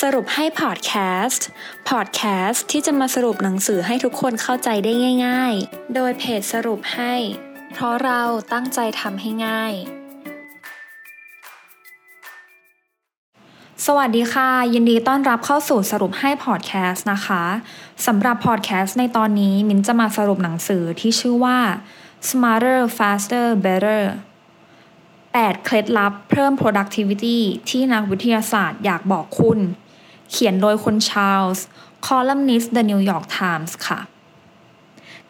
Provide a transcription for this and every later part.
สรุปให้พอดแคสต์ พอดแคสต์ที่จะมาสรุปหนังสือให้ทุกคนเข้าใจได้ง่าย ๆ โดยเพจสรุปให้ เพราะเราตั้งใจทำให้ง่าย สวัสดีค่ะ ยินดีต้อนรับเข้าสู่สรุปให้พอดแคสต์นะคะสำหรับพอดแคสต์ในตอนนี้ มิ้นจะมาสรุปหนังสือที่ชื่อว่า Smarter Faster Better 8 เคล็ดลับเพิ่ม productivity ที่นักวิทยาศาสตร์อยากบอกคุณ เขียนโดยคุณชาร์ลส์คอลัมนิสต์ The New York Times ค่ะ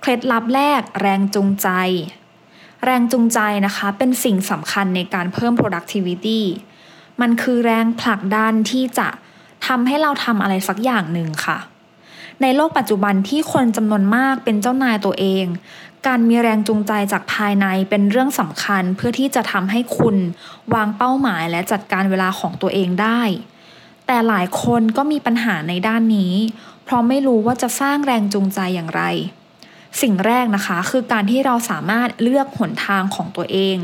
เคล็ดลับแรกแรงจูงใจ แรงจูงใจนะคะเป็นสิ่งสำคัญในการเพิ่ม productivity มันคือแรงผลักดันที่จะทำให้เราทำอะไรสักอย่างหนึ่งค่ะ ในโลกปัจจุบันที่คนจำนวนมากเป็นเจ้านายตัวเอง การมีแรงจูงใจจากภายในเป็นเรื่องสำคัญเพื่อที่จะทำให้คุณวางเป้าหมายและจัดการเวลาของตัวเองได้ แต่หลายคนก็มีปัญหาในด้านนี้ เพราะไม่รู้ว่าจะสร้างแรงจูงใจอย่างไร สิ่งแรกนะคะคือการที่เราสามารถเลือกหนทางของตัวเอง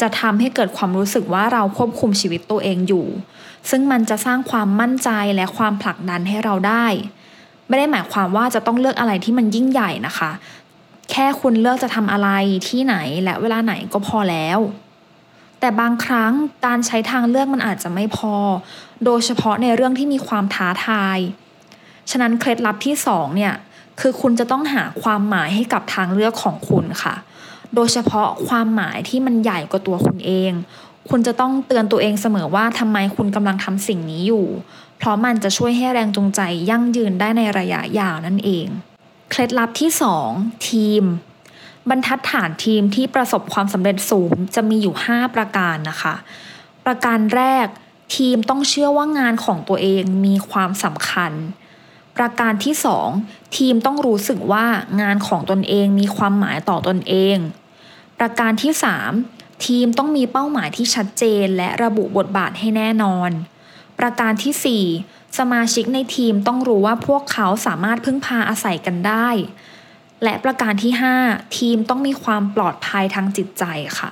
จะทำให้เกิดความรู้สึกว่าเราควบคุมชีวิตตัวเองอยู่ ซึ่งมันจะสร้างความมั่นใจและความผลักดันให้เราได้ ไม่ได้หมายความว่าจะต้องเลือกอะไรที่มันยิ่งใหญ่นะคะ แค่คุณเลือกจะทำอะไรที่ไหนและเวลาไหนก็พอแล้ว แต่บางครั้งการใช้ทางเลือกมันอาจจะไม่พอ โดยเฉพาะในเรื่องที่มีความท้าทาย ฉะนั้นเคล็ดลับที่สองเนี่ยคือคุณจะต้องหาความหมายให้กับทางเลือกของคุณค่ะ โดยเฉพาะความหมายที่มันใหญ่กว่าตัวคุณเอง คุณจะต้องเตือนตัวเองเสมอว่าทำไมคุณกำลังทำสิ่งนี้อยู่ เพราะมันจะช่วยให้แรงจูงใจยั่งยืนได้ในระยะยาวนั่นเอง เคล็ดลับที่ 2 ทีม บรรทัดฐานทีมที่ประสบความสำเร็จสูงจะมีอยู่ 5 ประการนะคะ ประการแรกทีมต้องเชื่อว่างานของตัวเองมีความสำคัญ ประการที่ 2 ทีมต้องรู้สึกว่างานของตนเองมีความหมายต่อตนเอง ประการที่ 3 ทีมต้องมีเป้าหมายที่ชัดเจนและระบุบทบาทให้แน่นอน ประการที่ 4 สมาชิกในทีมต้องรู้ว่าพวกเขาสามารถพึ่งพาอาศัยกันได้ และประการที่ 5 ทีมต้องมีความปลอดภัยทางจิตใจค่ะ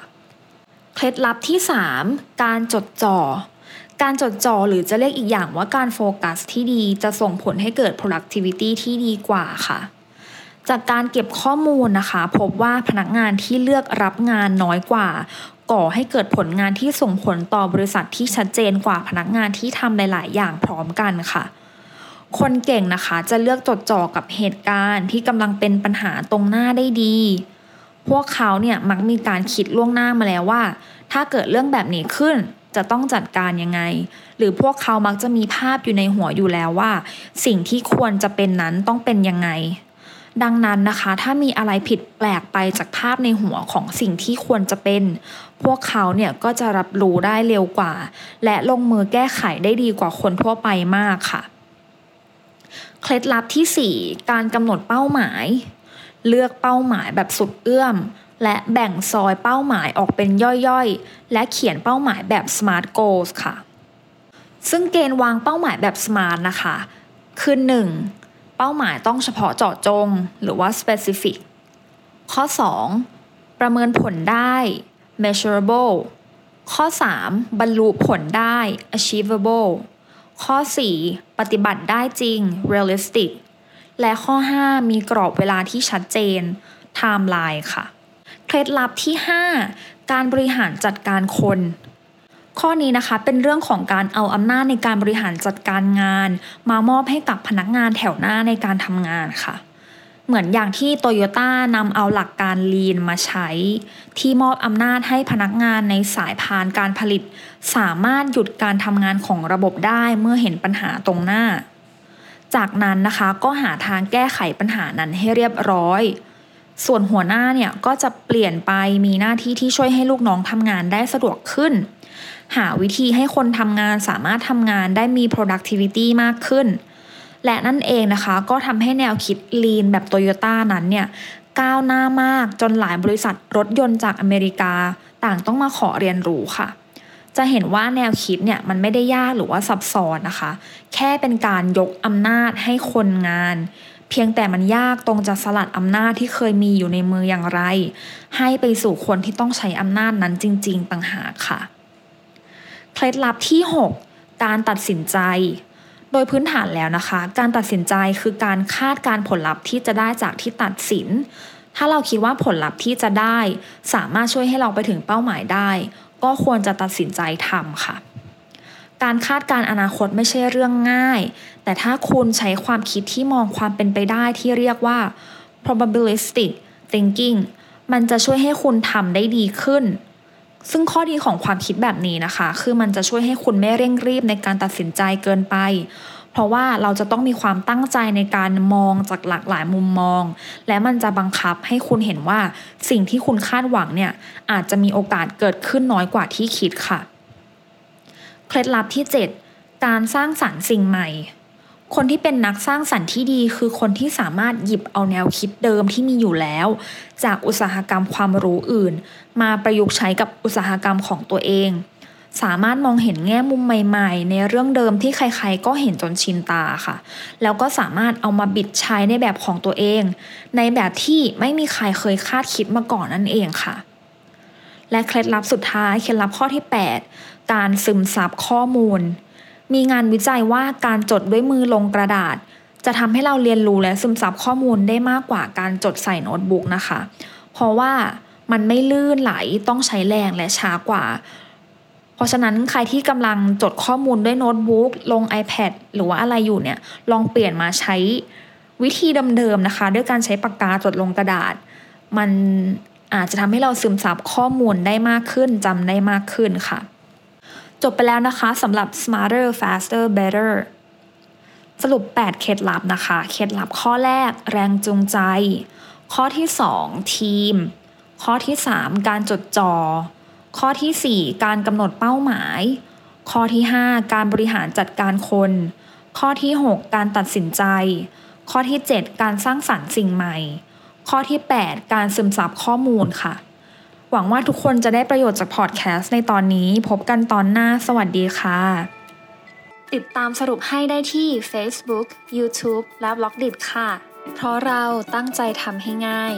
เคล็ดลับที่ 3 การจดจ่อ การจดจ่อหรือจะเรียกอีกอย่างว่าการโฟกัสที่ดีจะส่งผลให้เกิด productivity ที่ดีกว่าค่ะจากการเก็บข้อมูลนะคะ พบว่าพนักงานที่เลือกรับงานน้อยกว่า ก่อให้เกิดผลงานที่ส่งผลต่อบริษัทที่ชัดเจนกว่าพนักงานที่ทำหลาย ๆ อย่างพร้อมกันค่ะ คนเก่งนะคะจะเลือกจดจ่อกับเหตุการณ์ที่กำลังเป็นปัญหาตรงหน้าได้ดี พวกเขาเนี่ยมักมีการคิดล่วงหน้ามาแล้วว่า ถ้าเกิดเรื่องแบบนี้ขึ้นจะต้องจัดการยังไง หรือพวกเขามักจะมีภาพอยู่ในหัวอยู่แล้วว่า สิ่งที่ควรจะเป็นนั้นต้องเป็นยังไง ดังนั้นนะคะ ถ้ามีอะไรผิดแปลกไปจากภาพในหัวของสิ่งที่ควรจะเป็น พวกเขาเนี่ยก็จะรับรู้ได้เร็วกว่า และลงมือแก้ไขได้ดีกว่าคนทั่วไปมากค่ะ เคล็ดลับที่ 4 การกำหนดเป้าหมาย เลือกเป้าหมายแบบสุดเอื้อม และแบ่งซอยเป้าหมายออกเป็นย่อยๆ และเขียนเป้าหมายแบบ SMART goals ค่ะ ซึ่งเกณฑ์วางเป้าหมายแบบ SMART นะคะคือ 1. เป้าหมายต้องเฉพาะเจาะจง หรือว่า specific ข้อ 2. ประเมินผลได้ measurable ข้อ 3. บรรลุผลได้ achievable ข้อ 4. ปฏิบัติได้จริง realistic และข้อ 5 มีกรอบเวลาที่ชัดเจน timeline ค่ะ เคล็ดลับที่ 5 การบริหารจัดการคน ข้อนี้นะคะเป็นเรื่องของการเอาอำนาจในการบริหารจัดการงาน มามอบให้กับพนักงานแถวหน้าในการทำงานค่ะ เหมือนอย่างที่โตโยต้านำเอาหลักการ Lean มาใช้ ที่มอบอำนาจให้พนักงานในสายพานการผลิต สามารถหยุดการทำงานของระบบได้เมื่อเห็นปัญหาตรงหน้า จากนั้นนะคะก็หาทางแก้ไขปัญหานั้นให้เรียบร้อย ส่วนหัวหน้าเนี่ยก็จะเปลี่ยนไปมีหน้าที่ที่ช่วยให้ลูกน้องทำงานได้สะดวกขึ้น หาวิธีให้คนทำงานสามารถทำงานได้มี productivity มากขึ้น และนั่นเองนะคะก็ทำให้แนวคิด Lean แบบโตโยต้านั้นเนี่ยก้าวหน้ามากจนหลายบริษัทรถยนต์จากอเมริกา ต่างต้องมาขอเรียนรู้ค่ะ จะเห็นว่าแนวคิดเนี่ยมันไม่ได้ยากหรือว่าซับซ้อนนะคะ แค่เป็นการยกอำนาจให้คนงาน เพียงแต่มันยากตรงจะสลัดอำนาจที่เคยมีอยู่ในมืออย่างไร ให้ไปสู่คนที่ต้องใช้อำนาจนั้นจริง ๆ ต่างหากค่ะเคล็ดลับที่ 6 การตัดสินใจโโดยพื้นฐานแล้วนะคะ การตัดสินใจคือการคาดการผลลัพธ์ที่จะได้จากที่ตัดสิน ถ้าเราคิดว่าผลลัพธ์ที่จะได้ สามารถช่วยให้เราไปถึงเป้าหมายได้ ก็ควรจะตัดสินใจทำค่ะ การคาดการอนาคตไม่ใช่เรื่องง่าย แต่ถ้าคุณใช้ความคิดที่มองความเป็นไปได้ที่เรียกว่า probabilistic thinking มันจะช่วยให้คุณทำได้ดีขึ้น ซึ่งข้อดีของความคิดแบบนี้นะคะ คือมันจะช่วยให้คุณไม่เร่งรีบในการตัดสินใจเกินไป เพราะว่าเราจะต้องมีความตั้งใจในการมองจากหลากหลายมุมมอง และมันจะบังคับให้คุณเห็นว่าสิ่งที่คุณคาดหวังเนี่ยอาจจะมีโอกาสเกิดขึ้นน้อยกว่าที่คิดค่ะ เคล็ดลับที่ 7 การสร้างสรรค์สิ่งใหม่ คนที่เป็นนักสร้างสรรค์ที่ดีคือคนที่สามารถหยิบเอาแนวคิดเดิมที่มีอยู่แล้ว จากอุตสาหกรรมความรู้อื่น มาประยุกต์ใช้กับอุตสาหกรรมของตัวเอง สามารถมองเห็นแง่มุมใหม่ๆ ในเรื่องเดิมที่ใครๆ ก็เห็นจนชินตาค่ะ แล้วก็สามารถเอามาบิดใช้ในแบบของตัวเอง ในแบบที่ไม่มีใครเคยคาดคิดมาก่อนนั่นเองค่ะ และเคล็ดลับสุดท้ายเคล็ดลับข้อที่ 8 การซึมซับข้อมูล มีงานวิจัยว่าการจดด้วยมือลงกระดาษ จะทำให้เราเรียนรู้และซึมซับข้อมูลได้มากกว่าการจดใส่โน้ตบุ๊กนะคะ เพราะว่ามันไม่ลื่นไหลต้องใช้แรงและช้ากว่า เพราะฉะนั้นใครที่กำลังจดข้อมูลด้วยโน้ตบุ๊กลง iPad หรือว่าอะไรอยู่เนี่ยลองเปลี่ยนมาใช้วิธีเดิมๆนะคะ ด้วยการใช้ปากกาจดลงกระดาษ มัน อาจจะทำให้เราซึมซับข้อมูลได้มากขึ้นจำได้มากขึ้นค่ะ จบไปแล้วนะคะสำหรับ smarter faster better สรุป 8 เคล็ดลับนะคะ เคล็ดลับข้อแรกแรงจูงใจ ข้อที่ 2 ทีม ข้อที่ 3 การจดจอ่อ ข้อที่ 4 การกำหนดเป้าหมาย ข้อที่ 5 การบริหารจัดการคน ข้อที่ 6 การตัดสินใจ ข้อที่ 7 การสร้างสรรค์สิ่งใหม่ ข้อที่ 8 การซึมซับข้อมูลค่ะ หวังว่าทุกคนจะได้ประโยชน์จากพอดแคสต์ในตอนนี้ พบกันตอนหน้าสวัสดีค่ะ ติดตามสรุปให้ได้ที่ Facebook, YouTube และ b ล็อกดิค่ะ เพราะเราตั้งใจทำให้ง่าย